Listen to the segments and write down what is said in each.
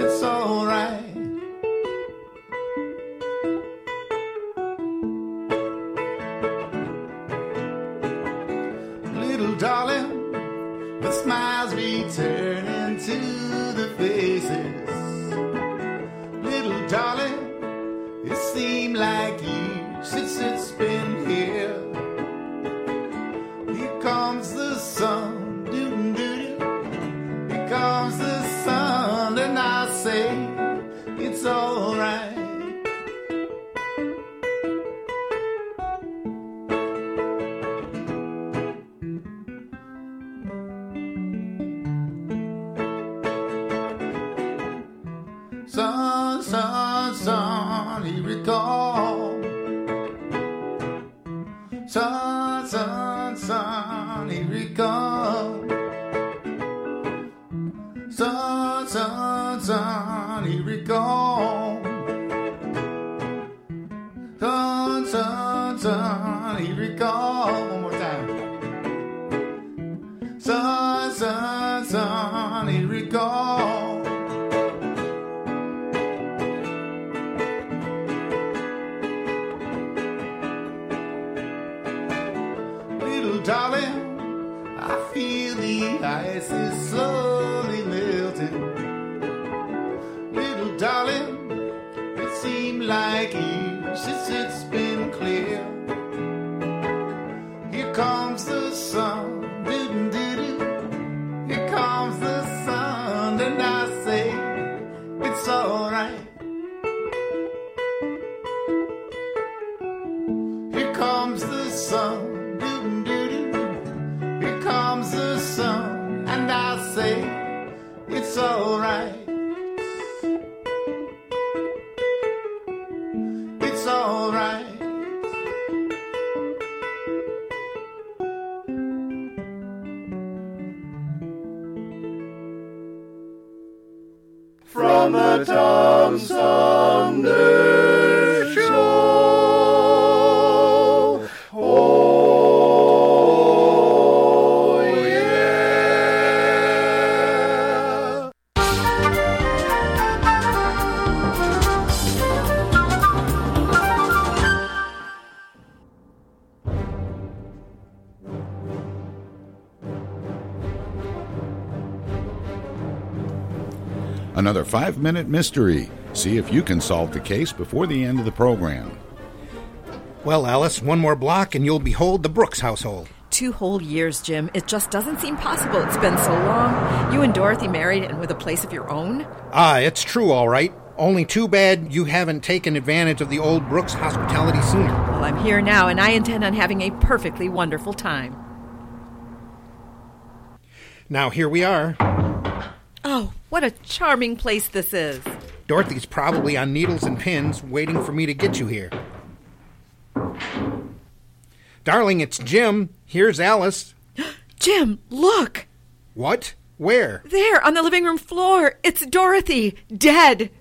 It's alright. Five minute mystery. See if you can solve the case before the end of the program. Well, Alice, one more block and you'll behold the Brooks household. Two whole years, Jim. It just doesn't seem possible. It's been so long. You and Dorothy married and with a place of your own? Ah, it's true, all right. Only too bad you haven't taken advantage of the old Brooks hospitality sooner. Well, I'm here now, and I intend on having a perfectly wonderful time. Now here we are. What a charming place this is. Dorothy's probably on needles and pins waiting for me to get you here. Darling, it's Jim. Here's Alice. Jim, look! What? Where? There, on the living room floor. It's Dorothy, dead.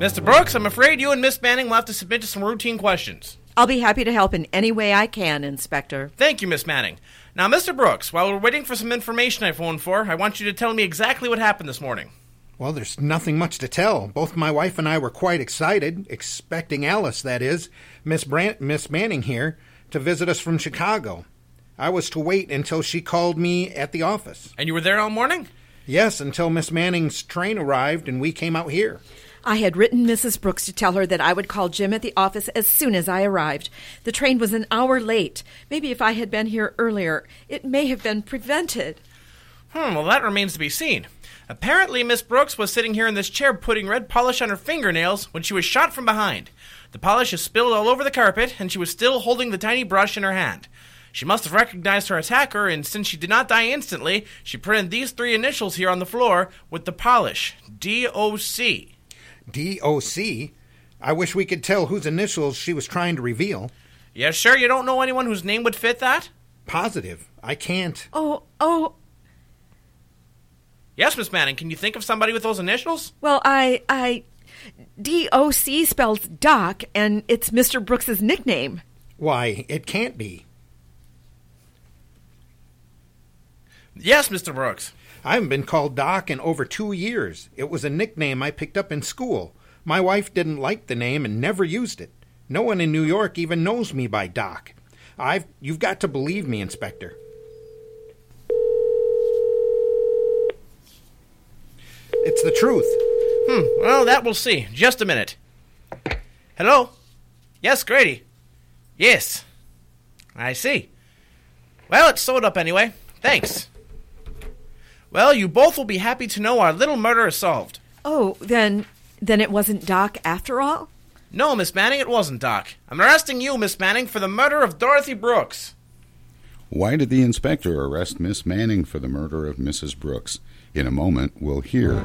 Mr. Brooks, I'm afraid you and Miss Manning will have to submit to some routine questions. I'll be happy to help in any way I can, Inspector. Thank you, Miss Manning. Now, Mr. Brooks, while we're waiting for some information I phoned for, I want you to tell me exactly what happened this morning. Well, there's nothing much to tell. Both my wife and I were quite excited, expecting Alice, that is, Miss Brant, Miss Manning here, to visit us from Chicago. I was to wait until she called me at the office. And you were there all morning? Yes, until Miss Manning's train arrived and we came out here. I had written Mrs. Brooks to tell her that I would call Jim at the office as soon as I arrived. The train was an hour late. Maybe if I had been here earlier, it may have been prevented. Hmm, well, that remains to be seen. Apparently, Miss Brooks was sitting here in this chair putting red polish on her fingernails when she was shot from behind. The polish is spilled all over the carpet, and she was still holding the tiny brush in her hand. She must have recognized her attacker, and since she did not die instantly, she printed these three initials here on the floor with the polish D.O.C. D.O.C.? I wish we could tell whose initials she was trying to reveal. Yeah, sure you don't know anyone whose name would fit that? Positive. I can't. Oh, oh. Yes, Miss Manning, can you think of somebody with those initials? Well, I. I. D.O.C. spells Doc, and it's Mr. Brooks's nickname. Why, it can't be. Yes, Mr. Brooks. I haven't been called Doc in over two years. It was a nickname I picked up in school. My wife didn't like the name and never used it. No one in New York even knows me by Doc. I've you've got to believe me, Inspector. It's the truth. Hmm, well, that we'll see. Just a minute. Hello? Yes, Grady. Yes. I see. Well, it's sold up anyway. Thanks. Well, you both will be happy to know our little murder is solved. Oh, then then it wasn't Doc after all? No, Miss Manning, it wasn't Doc. I'm arresting you, Miss Manning, for the murder of Dorothy Brooks. Why did the inspector arrest Miss Manning for the murder of Mrs. Brooks? In a moment, we'll hear.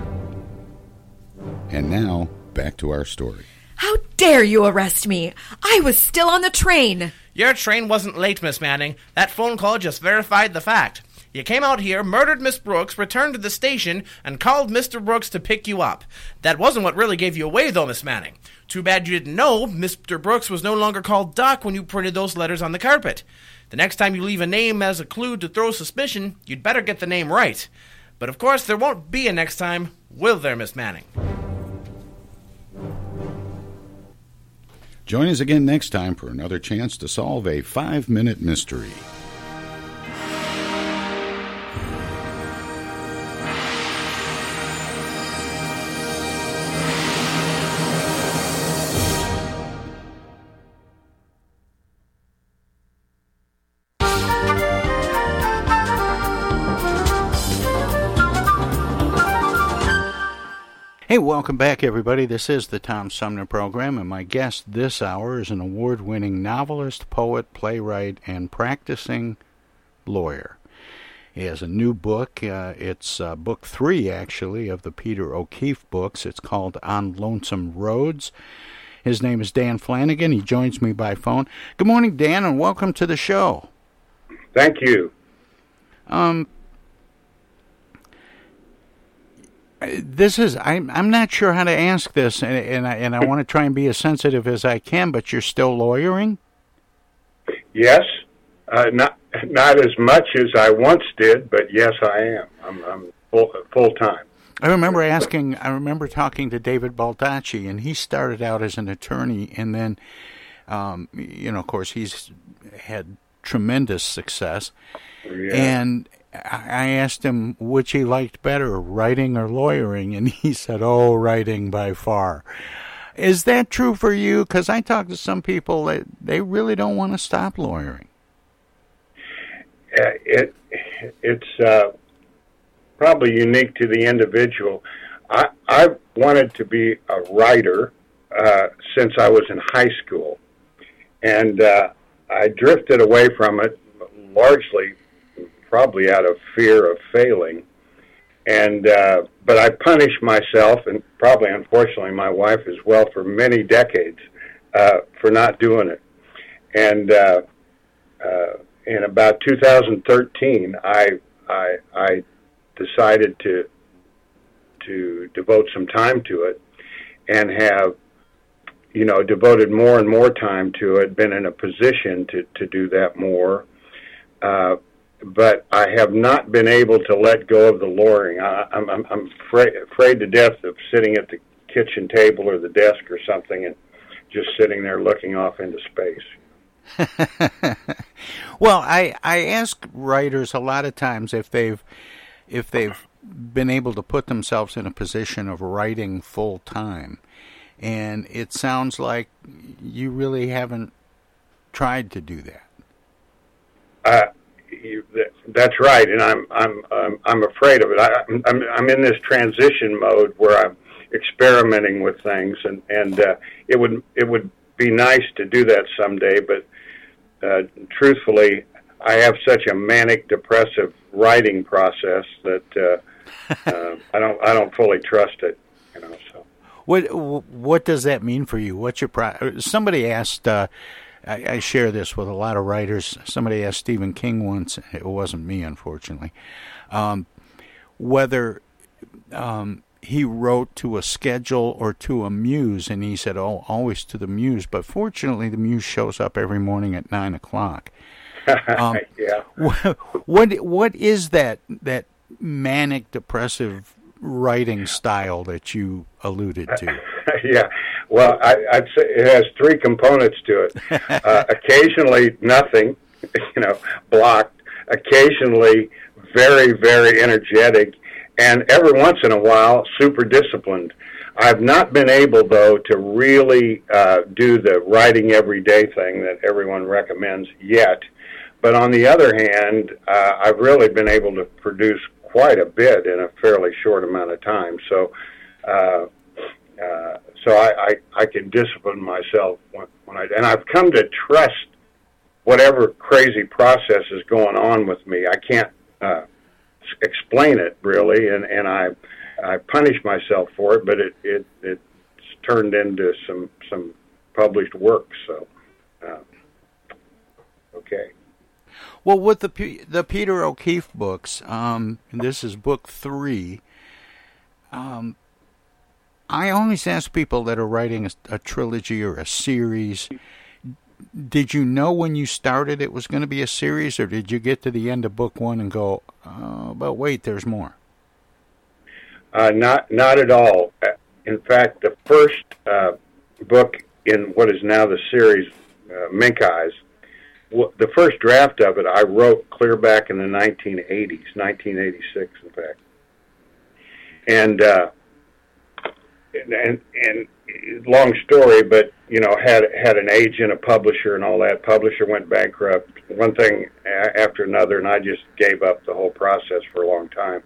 And now, back to our story. How dare you arrest me? I was still on the train. Your train wasn't late, Miss Manning. That phone call just verified the fact. You came out here, murdered Miss Brooks, returned to the station, and called Mr. Brooks to pick you up. That wasn't what really gave you away, though, Miss Manning. Too bad you didn't know Mr. Brooks was no longer called Doc when you printed those letters on the carpet. The next time you leave a name as a clue to throw suspicion, you'd better get the name right. But of course, there won't be a next time, will there, Miss Manning? Join us again next time for another chance to solve a five minute mystery. Hey, welcome back, everybody. This is the Tom Sumner Program, and my guest this hour is an award winning novelist, poet, playwright, and practicing lawyer. He has a new book. Uh, it's uh, book three, actually, of the Peter O'Keefe books. It's called On Lonesome Roads. His name is Dan Flanigan. He joins me by phone. Good morning, Dan, and welcome to the show. Thank you. Um, this is I'm I'm not sure how to ask this, and and I, and I want to try and be as sensitive as I can. But you're still lawyering. Yes, uh, not not as much as I once did, but yes, I am. I'm, I'm full full time. I remember asking. I remember talking to David Baldacci, and he started out as an attorney, and then, um, you know, of course, he's had tremendous success, Yeah. and I asked him which he liked better, writing or lawyering, and he said, "Oh, writing by far." Is that true for you? Because I talk to some people that they really don't want to stop lawyering. Uh, it it's uh, probably unique to the individual. I I wanted to be a writer uh, since I was in high school, and uh, I drifted away from it largely probably out of fear of failing. And uh, but I punished myself, and probably unfortunately my wife as well, for many decades uh, for not doing it. And uh, uh, in about 2013, I I, I decided to to devote some time to it, and have you know devoted more and more time to it. Been in a position to to do that more. Uh, but I have not been able to let go of the luring. I, I'm, I'm, I'm afraid, afraid to death of sitting at the kitchen table or the desk or something and just sitting there looking off into space. well, I I ask writers a lot of times if they've if they've been able to put themselves in a position of writing full time, and it sounds like you really haven't tried to do that. Uh, you, that's right, and I'm I'm I'm, I'm afraid of it. I, I'm I'm in this transition mode where I'm experimenting with things, and and uh, it would it would be nice to do that someday, but uh, truthfully, I have such a manic depressive writing process that uh, uh, I don't I don't fully trust it. You know, so what what does that mean for you? What's your pro- somebody asked. Uh, I, I, share this with a lot of writers. Somebody asked Stephen King once. It wasn't me, unfortunately. Um, whether um, he wrote to a schedule or to a muse, and he said, "Oh, always to the muse." But fortunately, the muse shows up every morning at nine o'clock. Um, yeah. What what is that that manic depressive writing style that you alluded to? yeah. Well, I, would say it has three components to it. Uh, occasionally, nothing, you know, blocked. Occasionally, very, very energetic, and every once in a while, super disciplined. I've not been able, though, to really uh, do the writing every day thing that everyone recommends yet. But on the other hand, uh, I've really been able to produce quite a bit in a fairly short amount of time. So, uh, uh, so I, I, I can discipline myself when, when I, and I've come to trust whatever crazy process is going on with me. I can't uh, explain it really, and and I I punish myself for it, but it it it's turned into some some published work. So, uh, okay. Well, with the the Peter O'Keefe books, um, this is book three. Um, I always ask people that are writing a, a, trilogy or a series. Did you know when you started it was going to be a series, or did you get to the end of book one and go, oh, "But wait, there's more"? Uh, not not at all. Uh, in fact, the first uh, book in what is now the series, uh, Mink Eyes, the first draft of it I wrote clear back in the 1980s, 1986, in fact. And and and long story, but you know had had an agent, a publisher, and all that. Publisher went bankrupt, one thing after another, and I just gave up the whole process for a long time.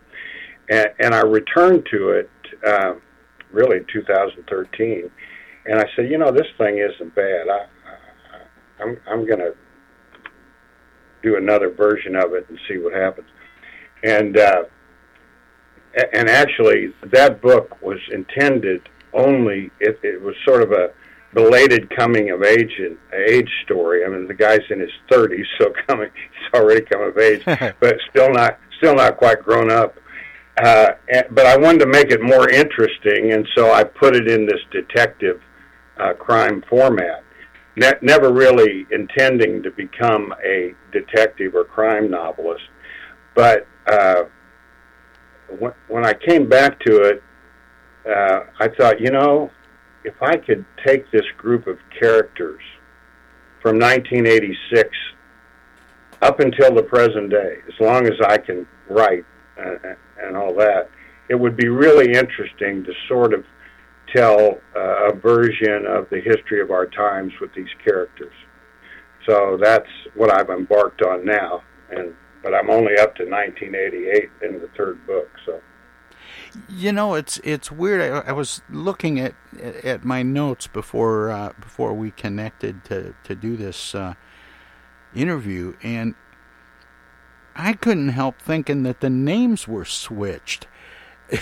And, and I returned to it uh, really in 2013, and I said, you know, this thing isn't bad. I, I I'm I'm to do another version of it and see what happens. And uh, and actually, that book was intended only. It, it was sort of a belated coming of age and age story. I mean, the guy's in his thirties, so coming he's already come of age, but still not still not quite grown up. Uh, and, but I wanted to make it more interesting, and so I put it in this detective uh, crime format ne- never really intending to become a detective or crime novelist. But uh, when, I came back to it, uh, I thought, you know, if I could take this group of characters from 1986 up until the present day, as long as I can write and, and all that, it would be really interesting to sort of tell uh, a version of the history of our times with these characters. So that's what I've embarked on now, and but I'm only up to 1988 in the third book. So, you know, it's it's weird. I, I was looking at at my notes before uh, before we connected to to do this uh, interview, and I couldn't help thinking that the names were switched.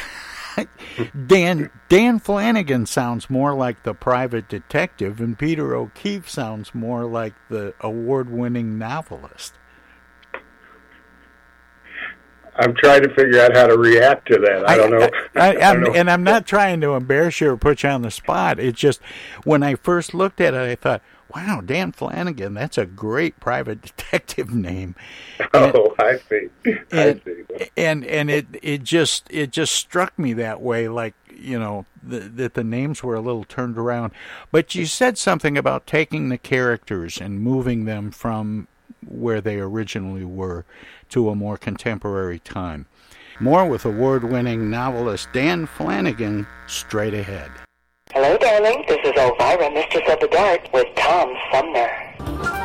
Dan Dan Flanigan sounds more like the private detective, and Peter O'Keefe sounds more like the award-winning novelist. I'm trying to figure out how to react to that. I, don't know. I, I don't I'm, know. and I'm not trying to embarrass you or put you on the spot. It's just when I first looked at it, I thought, "Wow, Dan Flanigan, that's a great private detective name." Oh, I see. I and, see. and and it it just it just struck me that way, like you know the, that the names were a little turned around. But you said something about taking the characters and moving them from where they originally were to a more contemporary time. More with award-winning novelist Dan Flanigan straight ahead. Hello, darling. This is Elvira, Mistress of the Dark, with Tom Sumner.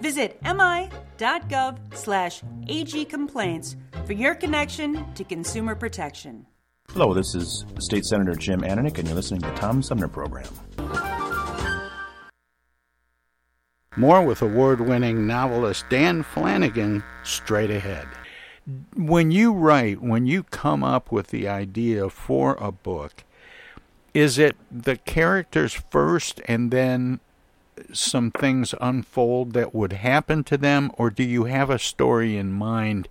Visit mi.gov slash agcomplaints for your connection to consumer protection. Hello, this is State Senator Jim Ananich, and you're listening to the Tom Sumner Program. More with award winning novelist Dan Flanigan straight ahead. When you write, when you come up with the idea for a book, is it the characters first and then some things unfold that would happen to them, or do you have a story in mind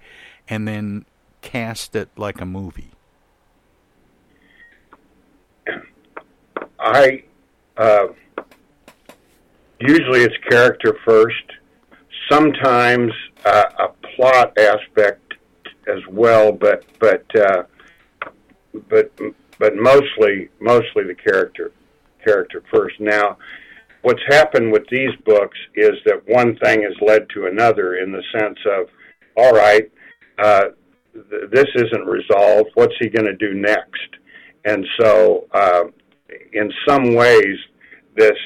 and then cast it like a movie? I uh, usually it's character first. Sometimes uh, a plot aspect as well, but but uh, but but mostly mostly the character character first. Now, what's happened with these books is that one thing has led to another in the sense of, all right, uh, th- this isn't resolved. What's he going to do next? And so, uh, in some ways, this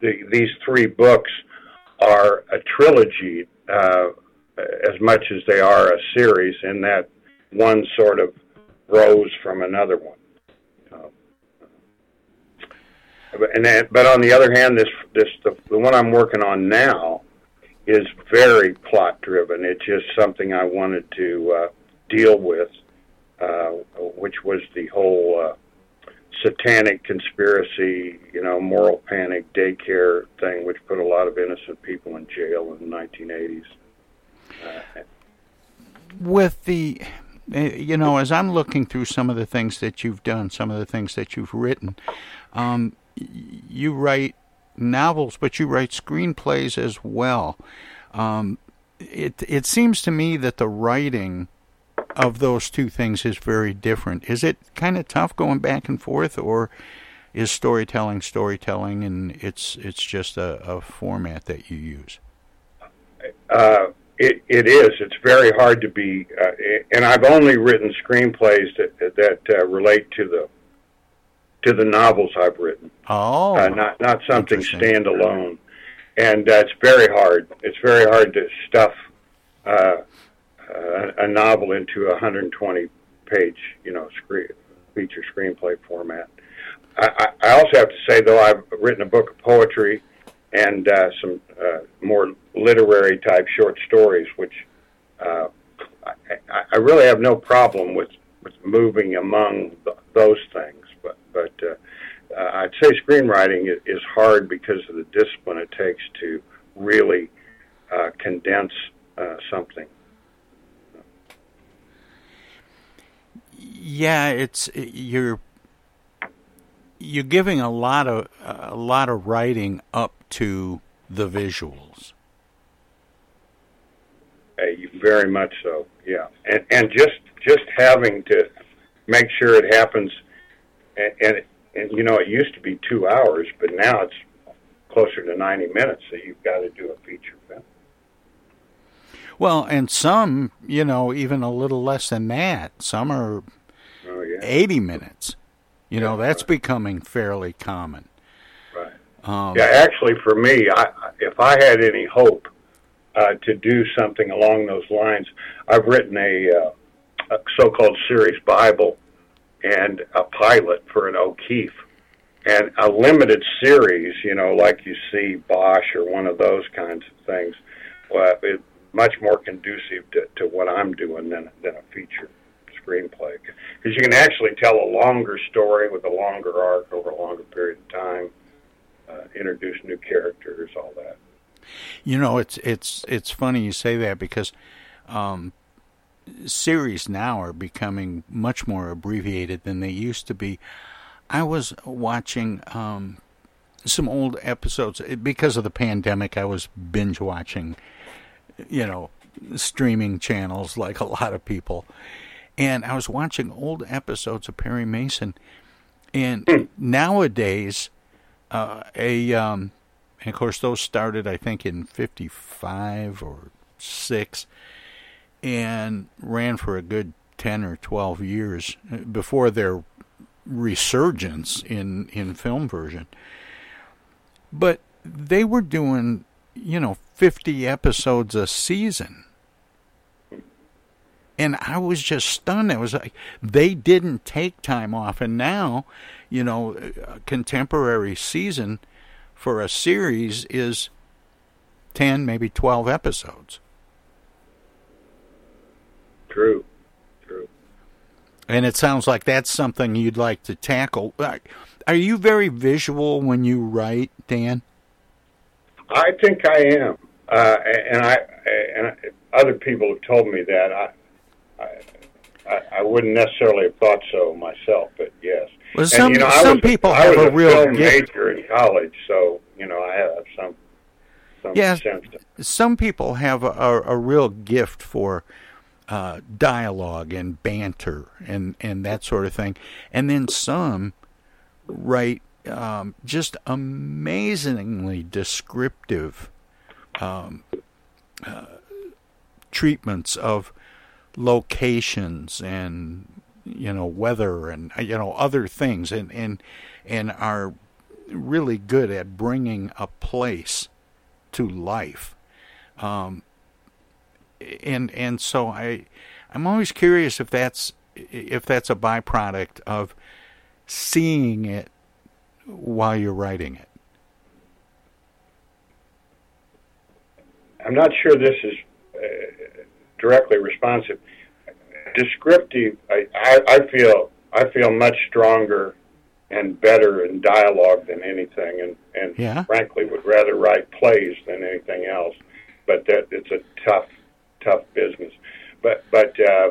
the, these three books are a trilogy uh, as much as they are a series, in that one sort of rose from another one. And then, but on the other hand, this this the, the one I'm working on now is very plot driven. It's just something I wanted to uh, deal with, uh, which was the whole uh, satanic conspiracy, you know, moral panic daycare thing, which put a lot of innocent people in jail in the 1980s. Uh, With the, eh, you know, as I'm looking through some of the things that you've done, some of the things that you've written, um, you write novels, but you write screenplays as well. Um, it it seems to me that the writing of those two things is very different. Is it kind of tough going back and forth, or is storytelling storytelling, and it's it's just a, a format that you use? Uh, it it is. It's very hard to be, uh, and I've only written screenplays that that uh, relate to the to the novels I've written. Oh, uh, not not something standalone, and uh, it's very hard. It's very hard to stuff uh, uh, a novel into a 120 page, you know, screen, feature screenplay format. I, I, also have to say, though, I've written a book of poetry and uh, some uh, more literary type short stories, which uh, I, I really have no problem with with moving among th- those things but uh, uh, I'd say screenwriting is hard because of the discipline it takes to really uh, condense uh, something. Yeah, it's you're you're giving a lot of a lot of writing up to the visuals. Uh, very much so, yeah, and and just just having to make sure it happens and, and and you know it used to be two hours, but now it's closer to ninety minutes. So you've got to do a feature film. Well, and some, you know, even a little less than that. Some are oh, yeah. eighty minutes. You know, that's right. becoming fairly common. Right. Um, yeah, actually, for me, I, if I had any hope uh, to do something along those lines, I've written a, uh, a so-called series Bible and a pilot for an O'Keefe. And a limited series, you know, like you see Bosch or one of those kinds of things, well, it's much more conducive to, to what I'm doing than, than a feature screenplay. Because you can actually tell a longer story with a longer arc over a longer period of time, uh, introduce new characters, all that. You know, it's it's it's funny you say that because um, series now are becoming much more abbreviated than they used to be. I was watching um, some old episodes because of the pandemic. I was binge watching, you know, streaming channels like a lot of people, and I was watching old episodes of Perry Mason. And nowadays, uh, a um, and of course those started I think in '55 or six and ran for a good 10 or 12 years uh, before their resurgence in, in film version. But they were doing, you know, 50 episodes a season. and I was just stunned. It was like they didn't take time off, and now, you know, contemporary season for a series is ten, maybe twelve episodes. True, true. And it sounds like that's something you'd like to tackle. Are you very visual when you write, Dan? I think I am, uh, and I and other people have told me that. I, I, I wouldn't necessarily have thought so myself, but yes. Well, some, and, you know, some was, people I have was a real film gift. major in college, so you know I have some some. To, some people have a, a, a real gift for uh, dialogue and banter and, and that sort of thing, and then some write um, just amazingly descriptive um, uh, treatments of locations and you know weather and you know other things. And and and are really good at bringing a place to life. Um, and and so I I'm always curious if that's if that's a byproduct of seeing it while you're writing it I'm not sure this is uh, directly responsive. Descriptive, I, I, I feel I feel much stronger and better in dialogue than anything, and and Yeah. frankly would rather write plays than anything else. But that it's a tough tough business. But but uh,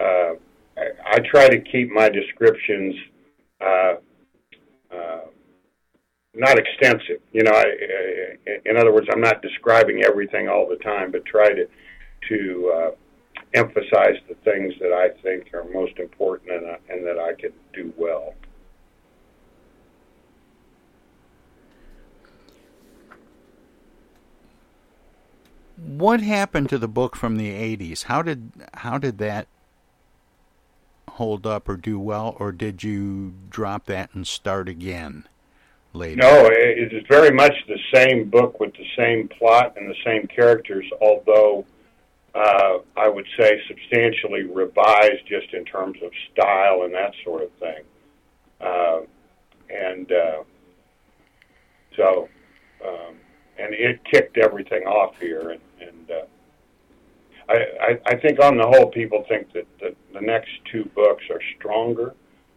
uh, I, I try to keep my descriptions. Uh, uh, not extensive. You know, I, I, in other words, I'm not describing everything all the time, but try to to uh, emphasize the things that I think are most important and, uh, and that I can do well. What happened to the book from the 80s how did how did that hold up or do well or did you drop that and start again later No, it is very much the same book with the same plot and the same characters, although uh, I would say substantially revised just in terms of style and that sort of thing. Uh, and uh, so, um, and it kicked everything off here. And, and uh, I, I, I think on the whole, people think that the, the next two books are stronger,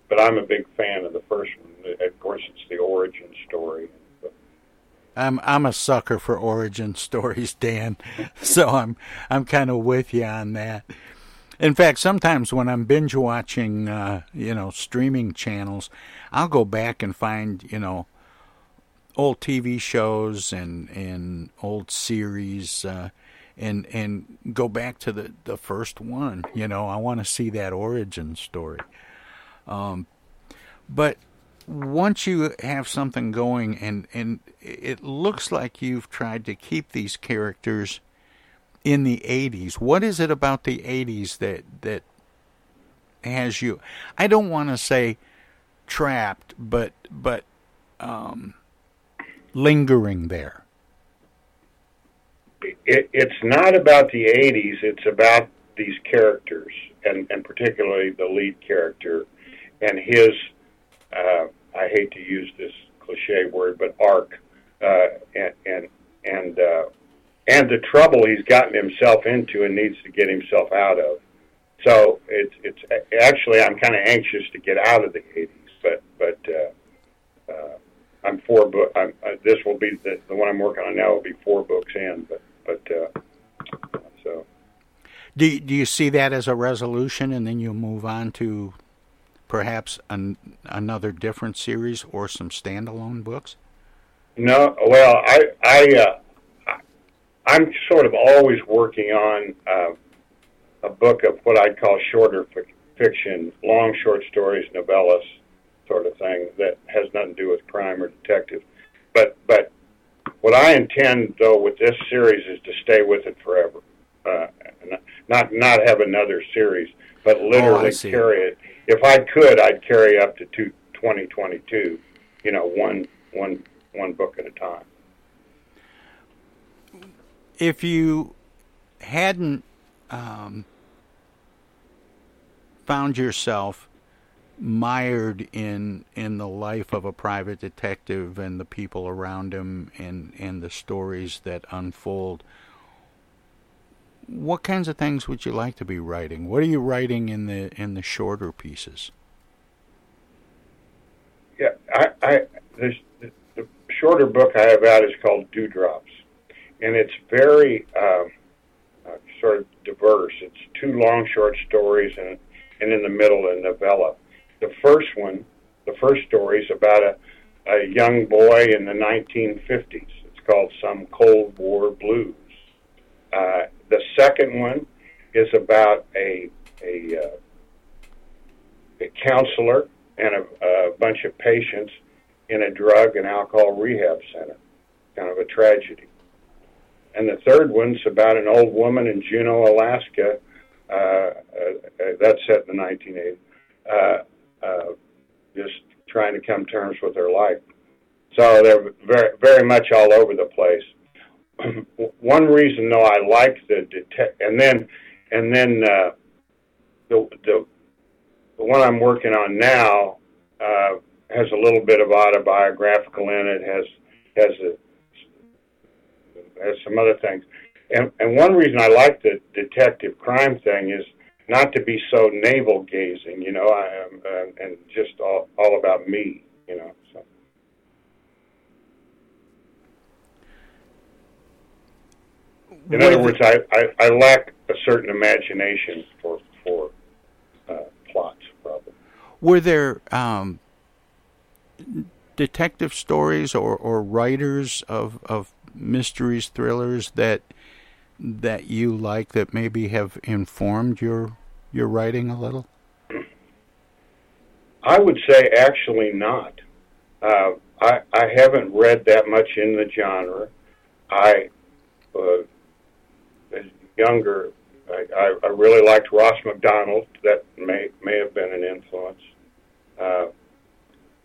but I'm a big fan of the first one. Of course, it's the origin story. I'm I'm a sucker for origin stories, Dan. So I'm I'm kind of with you on that. In fact, sometimes when I'm binge watching, uh, you know, streaming channels, I'll go back and find, you know, old TV shows and and old series, uh, and and go back to the the first one. You know, I want to see that origin story. Um, but once you have something going and and it looks like you've tried to keep these characters in the 80s what is it about the 80s that that has you I don't want to say trapped but but um lingering there It, it's not about the 80s, it's about these characters, and, and particularly the lead character and his, uh, I hate to use this cliche word, but arc, uh, and, and, and, uh, and the trouble he's gotten himself into and needs to get himself out of. So it's it's actually I'm kind of anxious to get out of the 80s, but but uh, uh, I'm four book. I'm, uh, this will be the, the one I'm working on now. Will be four books in, but but uh, so do you, do you see that as a resolution and then you'll move on to perhaps an, another different series or some standalone books no. Well, I I uh, I- I'm sort of always working on uh, a book of what I'd call shorter fic- fiction, long short stories, novellas, sort of thing that has nothing to do with crime or detective. But but what I intend though with this series is to stay with it forever, uh, not not have another series, but literally see. carry it. If I could, I'd carry up to two, 2022. You know, one one one book at a time. if you hadn't um, found yourself mired in in the life of a private detective and the people around him and and the stories that unfold what kinds of things would you like to be writing? What are you writing in the in the shorter pieces? Yeah i i the, the shorter book i have out is called dewdrops. And it's very um, uh, sort of diverse. It's two long short stories and and in the middle a novella the first one, the first story is about a, a young boy in the 1950s. It's called Some Cold War Blues. Uh, the second one is about a a, uh, a counselor and a, a bunch of patients in a drug and alcohol rehab center. Kind of a tragedy. And the third one's about an old woman in Juneau, Alaska. Uh, uh, that's set in the 1980s. Uh, uh, just trying to come terms with their life. So they're very, very much all over the place. One reason, though, I like the detect, and then, and then uh, the, the the one I'm working on now uh, has a little bit of autobiographical in it. has has a has some other things, and and one reason I like the detective crime thing is not to be so navel gazing, you know, I am, uh, and just all, all about me, you know. So. In other words, I, I, I lack a certain imagination for for uh, plots, probably. Were there um, detective stories or, or writers of, of mysteries, thrillers that that you like that maybe have informed your your writing a little? I would say actually not. Uh, I, I haven't read that much in the genre. I, uh, as younger, I, I, really liked Ross Macdonald. That may may have been an influence. Uh,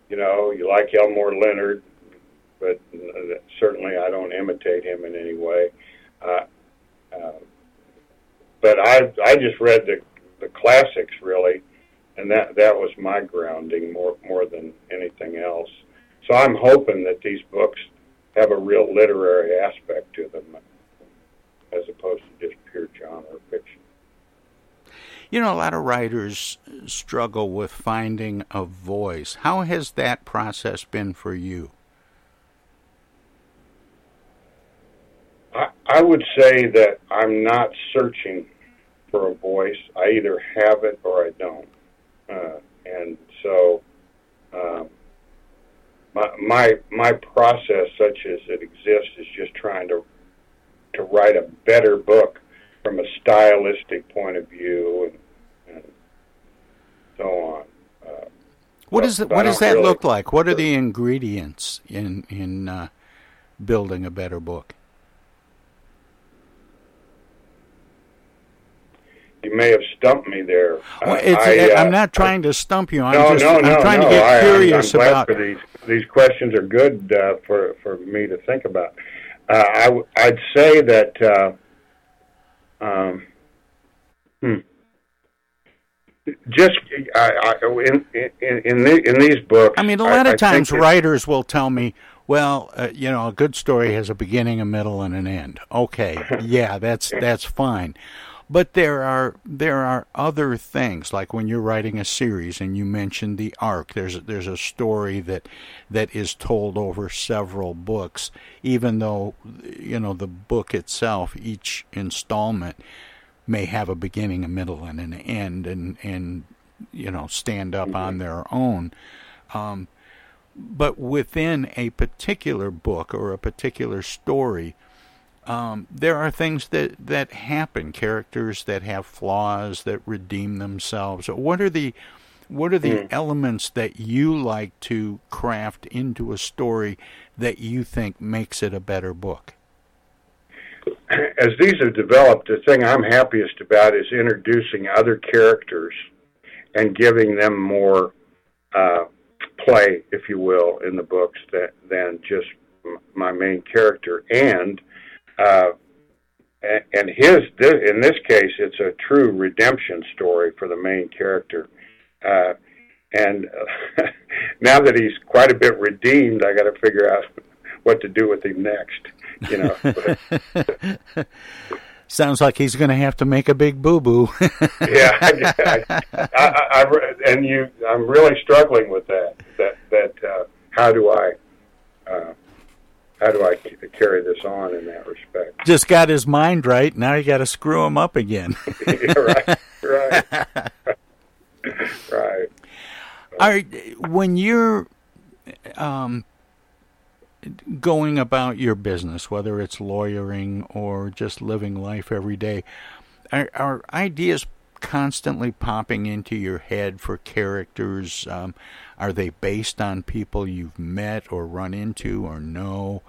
you know, you like Elmore Leonard, but certainly I don't imitate him in any way. Uh, uh, but I I just read the the classics really, and that that was my grounding more more than anything else. So I'm hoping that these books have a real literary aspect to them, as opposed to just pure genre fiction. You know, a lot of writers struggle with finding a voice. How has that process been for you? I, I would say that I'm not searching for a voice. I either have it or I don't. Uh, and so um, my, my my process, such as it exists, is just trying to to write a better book from a stylistic point of view and, and so on. Uh, what is it, what does that really, look like? What are the ingredients in in uh, building a better book? You may have stumped me there. Well, I, am uh, not trying to stump you. I'm no, just no, no, I'm trying no. to get curious I, I'm, I'm about. These these questions are good uh, for for me to think about. Uh, I I'd say that. Uh, um, hmm. Just I, I, in in in, the, in these books. I mean, a lot of times writers will tell me, well, uh, you know, a good story has a beginning, a middle, and an end. Okay, yeah, that's that's fine. But there are there are other things like when you're writing a series and you mentioned the arc. There's there's a story that that is told over several books, even though you know the book itself, each installment may have a beginning, a middle, and an end, and and you know stand up mm-hmm. on their own. Um, but within a particular book or a particular story, um, there are things that, that happen, characters that have flaws that redeem themselves. What are the what are the mm. elements that you like to craft into a story that you think makes it a better book? As these have developed, the thing I'm happiest about is introducing other characters and giving them more uh, play, if you will, in the books that, than just my main character. And uh, and, his in this case, it's a true redemption story for the main character. Uh, and uh, now that he's quite a bit redeemed, I got to figure out what to do with him next. You know. Sounds like he's going to have to make a big boo boo. yeah, I, I, I, I, and you, I'm really struggling with that. That that uh, how do I uh, how do I carry this on in that respect? Just got his mind right. Now you got to screw him up again. yeah, right, right, right. Are when you're um, going about your business, whether it's lawyering or just living life every day, are, are ideas constantly popping into your head for characters? Um, are they based on people you've met or run into or know?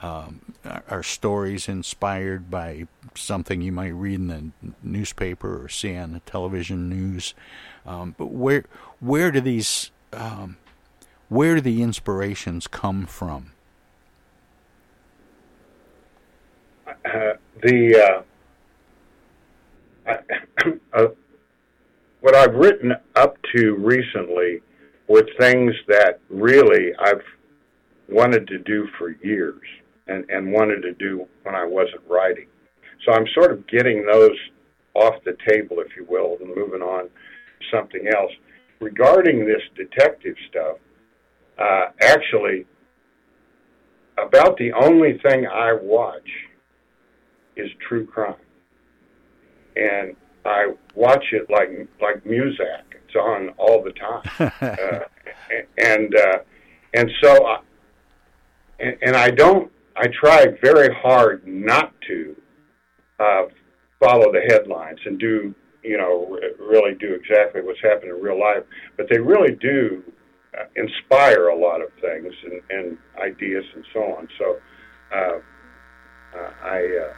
Um, are stories inspired by something you might read in the newspaper or see on the television news? Um, but where where do these um, where do the inspirations come from? Uh, the uh, uh, what I've written up to recently were things that really I've wanted to do for years and, and wanted to do when I wasn't writing. So I'm sort of getting those off the table, if you will, and moving on to something else. Regarding this detective stuff, uh, actually, about the only thing I watch is true crime, and I watch it like like Muzak. It's on all the time, uh, and uh, and so, I, and, and I don't. I try very hard not to uh, follow the headlines and do you know really do exactly what's happening in real life, but they really do uh, inspire a lot of things and, and ideas and so on. So uh, uh, I. Uh,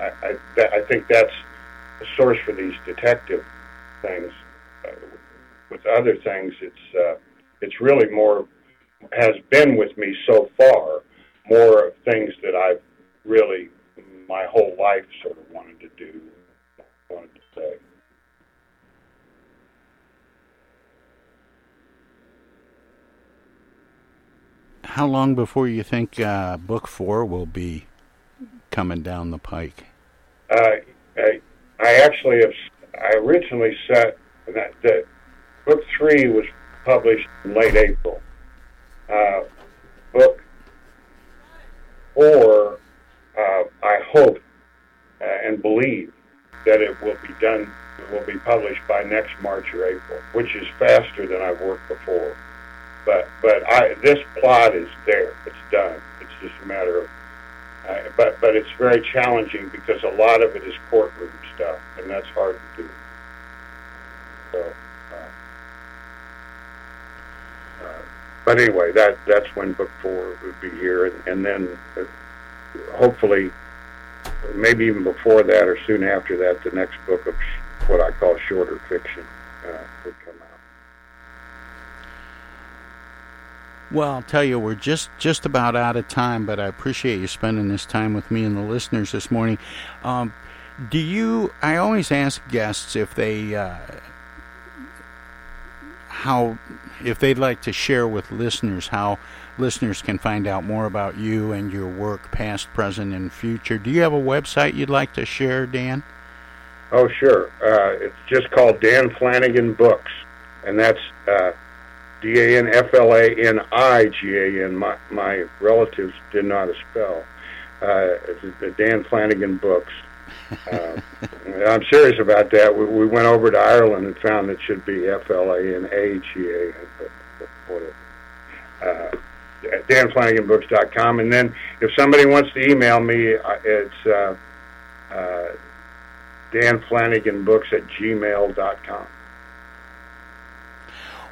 I, that, I think that's a source for these detective things. Uh, with other things, it's uh, it's really more has been with me so far more of things that I've really my whole life sort of wanted to do, wanted to say. How long before you think uh, book four will be coming down the pike? Uh, I, I actually have. I originally set that, that book three was published in late April. Uh, book four, uh, I hope uh, and believe that it will be done. It will be published by next March or April, which is faster than I've worked before. But but I this plot is there. It's done. It's just a matter but but it's very challenging because a lot of it is courtroom stuff, and that's hard to do. So, uh, uh, but anyway, that that's when book four would be here, and, and then uh, hopefully, maybe even before that or soon after that, the next book of sh- what I call shorter fiction uh, would come out. Well, I'll tell you, we're just just about out of time, but I appreciate you spending this time with me and the listeners this morning. Um, do you? I always ask guests if they uh, how if they'd like to share with listeners how listeners can find out more about you and your work, past, present, and future. Do you have a website you'd like to share, Dan? Oh, sure. Uh, it's just called Dan Flanigan Books, and that's. Uh, D A N F L A N I G A N. My my relatives did not spell. Uh, the Dan Flanigan books. Uh, I'm serious about that. We, we went over to Ireland and found it should be F L A N A G A N. Whatever. Uh, DanFlaniganBooks.com. And then if somebody wants to email me, uh, it's uh, uh, danflaniganbooks at gmail.com.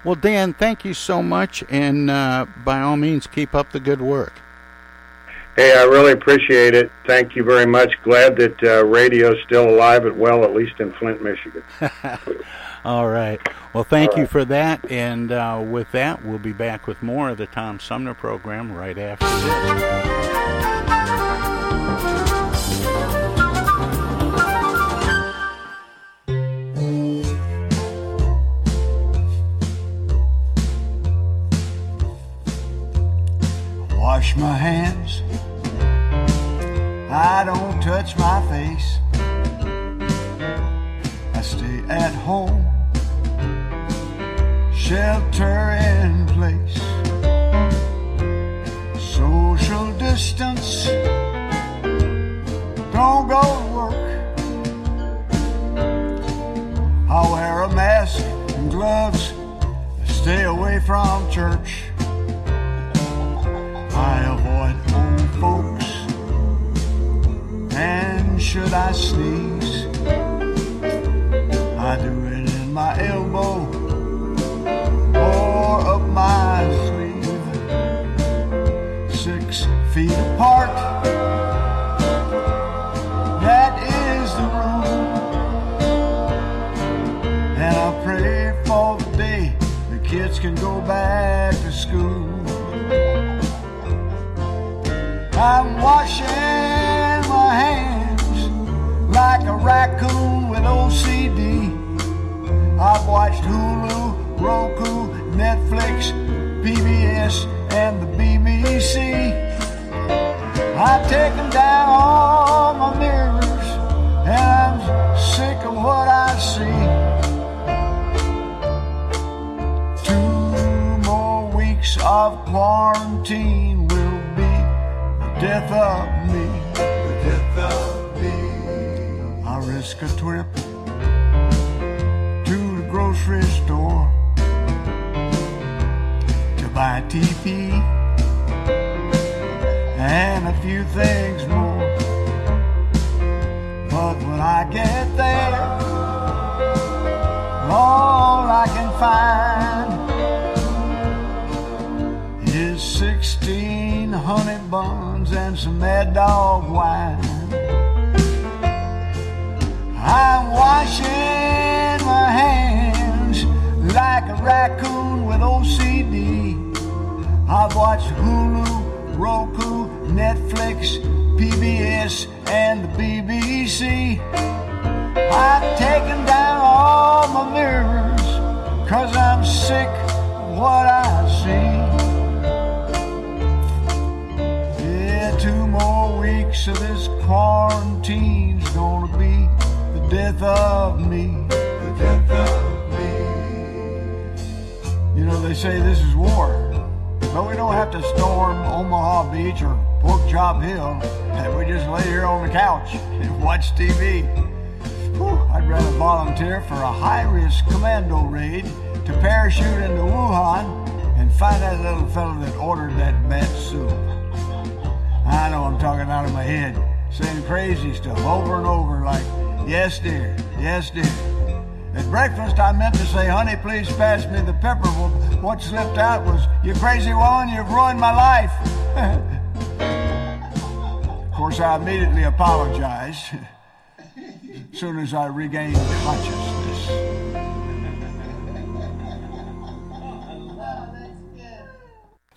Well, Dan, thank you so much, and uh, by all means, keep up the good work. Hey, I really appreciate it. Thank you very much. Glad that uh, radio's still alive and well, at least in Flint, Michigan. all right. Well, thank All you right. for that. And uh, with that, we'll be back with more of the Tom Sumner program right after this. Wash my hands. I don't touch my face. I stay at home, shelter in place. Social distance, don't go to work. I wear a mask and gloves, stay away from church. I avoid old folks. And should I sneeze, I do it in my elbow or up my sleeve. Six feet apart, that is the rule. And I pray for the day the kids can go back to school. I'm washing my hands like a raccoon with OCD. I've watched Hulu, Roku, Netflix, PBS, and the BBC. I've taken down death of me. The death of me. I risk a trip to the grocery store to buy TV and a few things more. But when I get there, all I can find is 16 honey buns and some mad dog wine. I'm washing my hands like a raccoon with OCD. I've watched Hulu, Roku, Netflix, PBS, and the BBC. I've taken down all my mirrors, cause I'm sick of what I see. Weeks of this quarantine's gonna be the death of me. The death of me. You know, they say this is war. But we don't have to storm Omaha Beach or Pork Chop Hill. And we just lay here on the couch and watch TV. Whew, I'd rather volunteer for a high-risk commando raid to parachute into Wuhan and find that little fella that ordered that bad soup. I know I'm talking out of my head, saying crazy stuff over and over like, yes dear, yes dear. At breakfast, I meant to say, honey, please pass me the pepper. Well, what slipped out was, you crazy woman, you've ruined my life. of course, I immediately apologized as soon as I regained consciousness.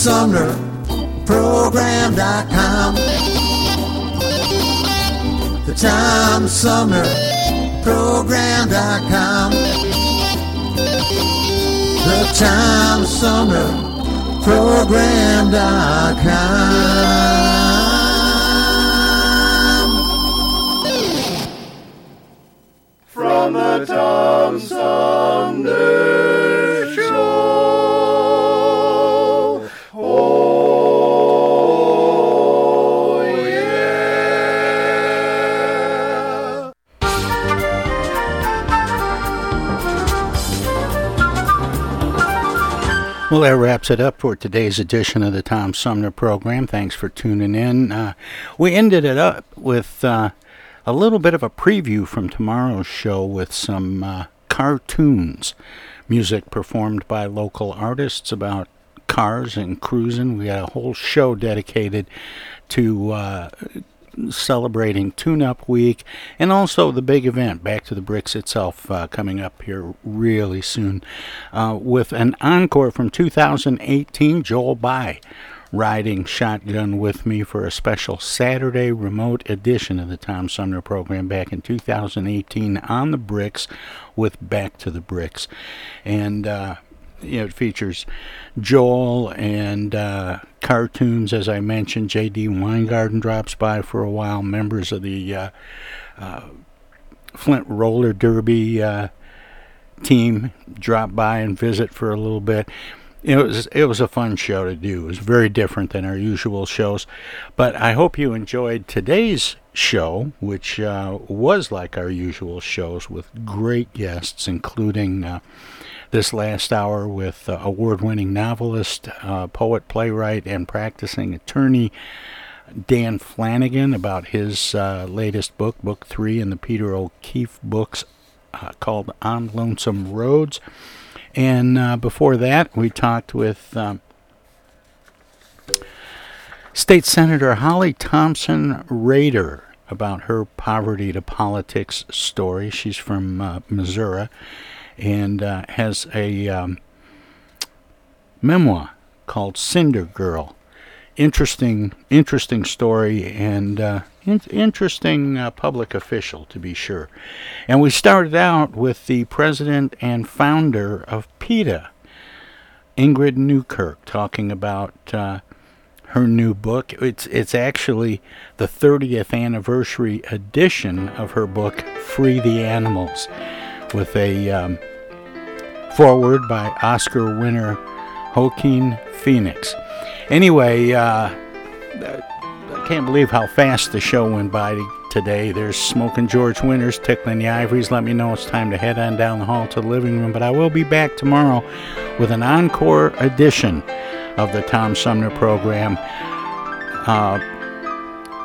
Tom Sumner Program.com. The Tom Sumner Program.com. The Tom Sumner Program.com. The Tom Sumner Well, that wraps it up for today's edition of the Tom Sumner program. Thanks for tuning in. Uh, we ended it up with uh, a little bit of a preview from tomorrow's show with some uh, cartoons, music performed by local artists about cars and cruising. We got a whole show dedicated to uh, celebrating Tune Up Week and also the big event, Back to the Bricks itself, uh, coming up here really soon uh, with an encore from 2018, Joel By. Riding shotgun with me for a special Saturday remote edition of the Tom Sumner program back in 2018 on the bricks with Back to the Bricks. And uh, it features Joel and uh, cartoons, as I mentioned. J.D. Weingarten drops by for a while. Members of the uh, uh, Flint Roller Derby uh, team drop by and visit for a little bit. It was it was a fun show to do. It was very different than our usual shows, but I hope you enjoyed today's show, which uh, was like our usual shows with great guests, including uh, this last hour with uh, award winning novelist, uh, poet, playwright, and practicing attorney Dan Flanigan about his uh, latest book, Book Three in the Peter O'Keefe books uh, called On Lonesome Roads. And uh, before that, we talked with. Um, State Senator Holly Thompson Rehder about her poverty to politics story. She's from uh, Missouri and uh, has a um, memoir called Cinder Girl. Interesting, interesting story and uh, in- interesting uh, public official to be sure. And we started out with the president and founder of PETA, Ingrid Newkirk, talking about uh, her new book. It's it's actually the 30th anniversary edition of her book, Free the Animals, with a um, forward by Oscar winner Joaquin Phoenix. Anyway, uh, I can't believe how fast the show went by today. There's Smoking George Winters, Tickling the Ivories. Let me know it's time to head on down the hall to the living room. But I will be back tomorrow with an encore edition of the Tom Sumner program. Uh,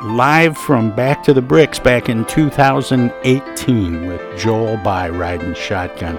live from Back to the Bricks back in 2018 with Joel By riding shotgun.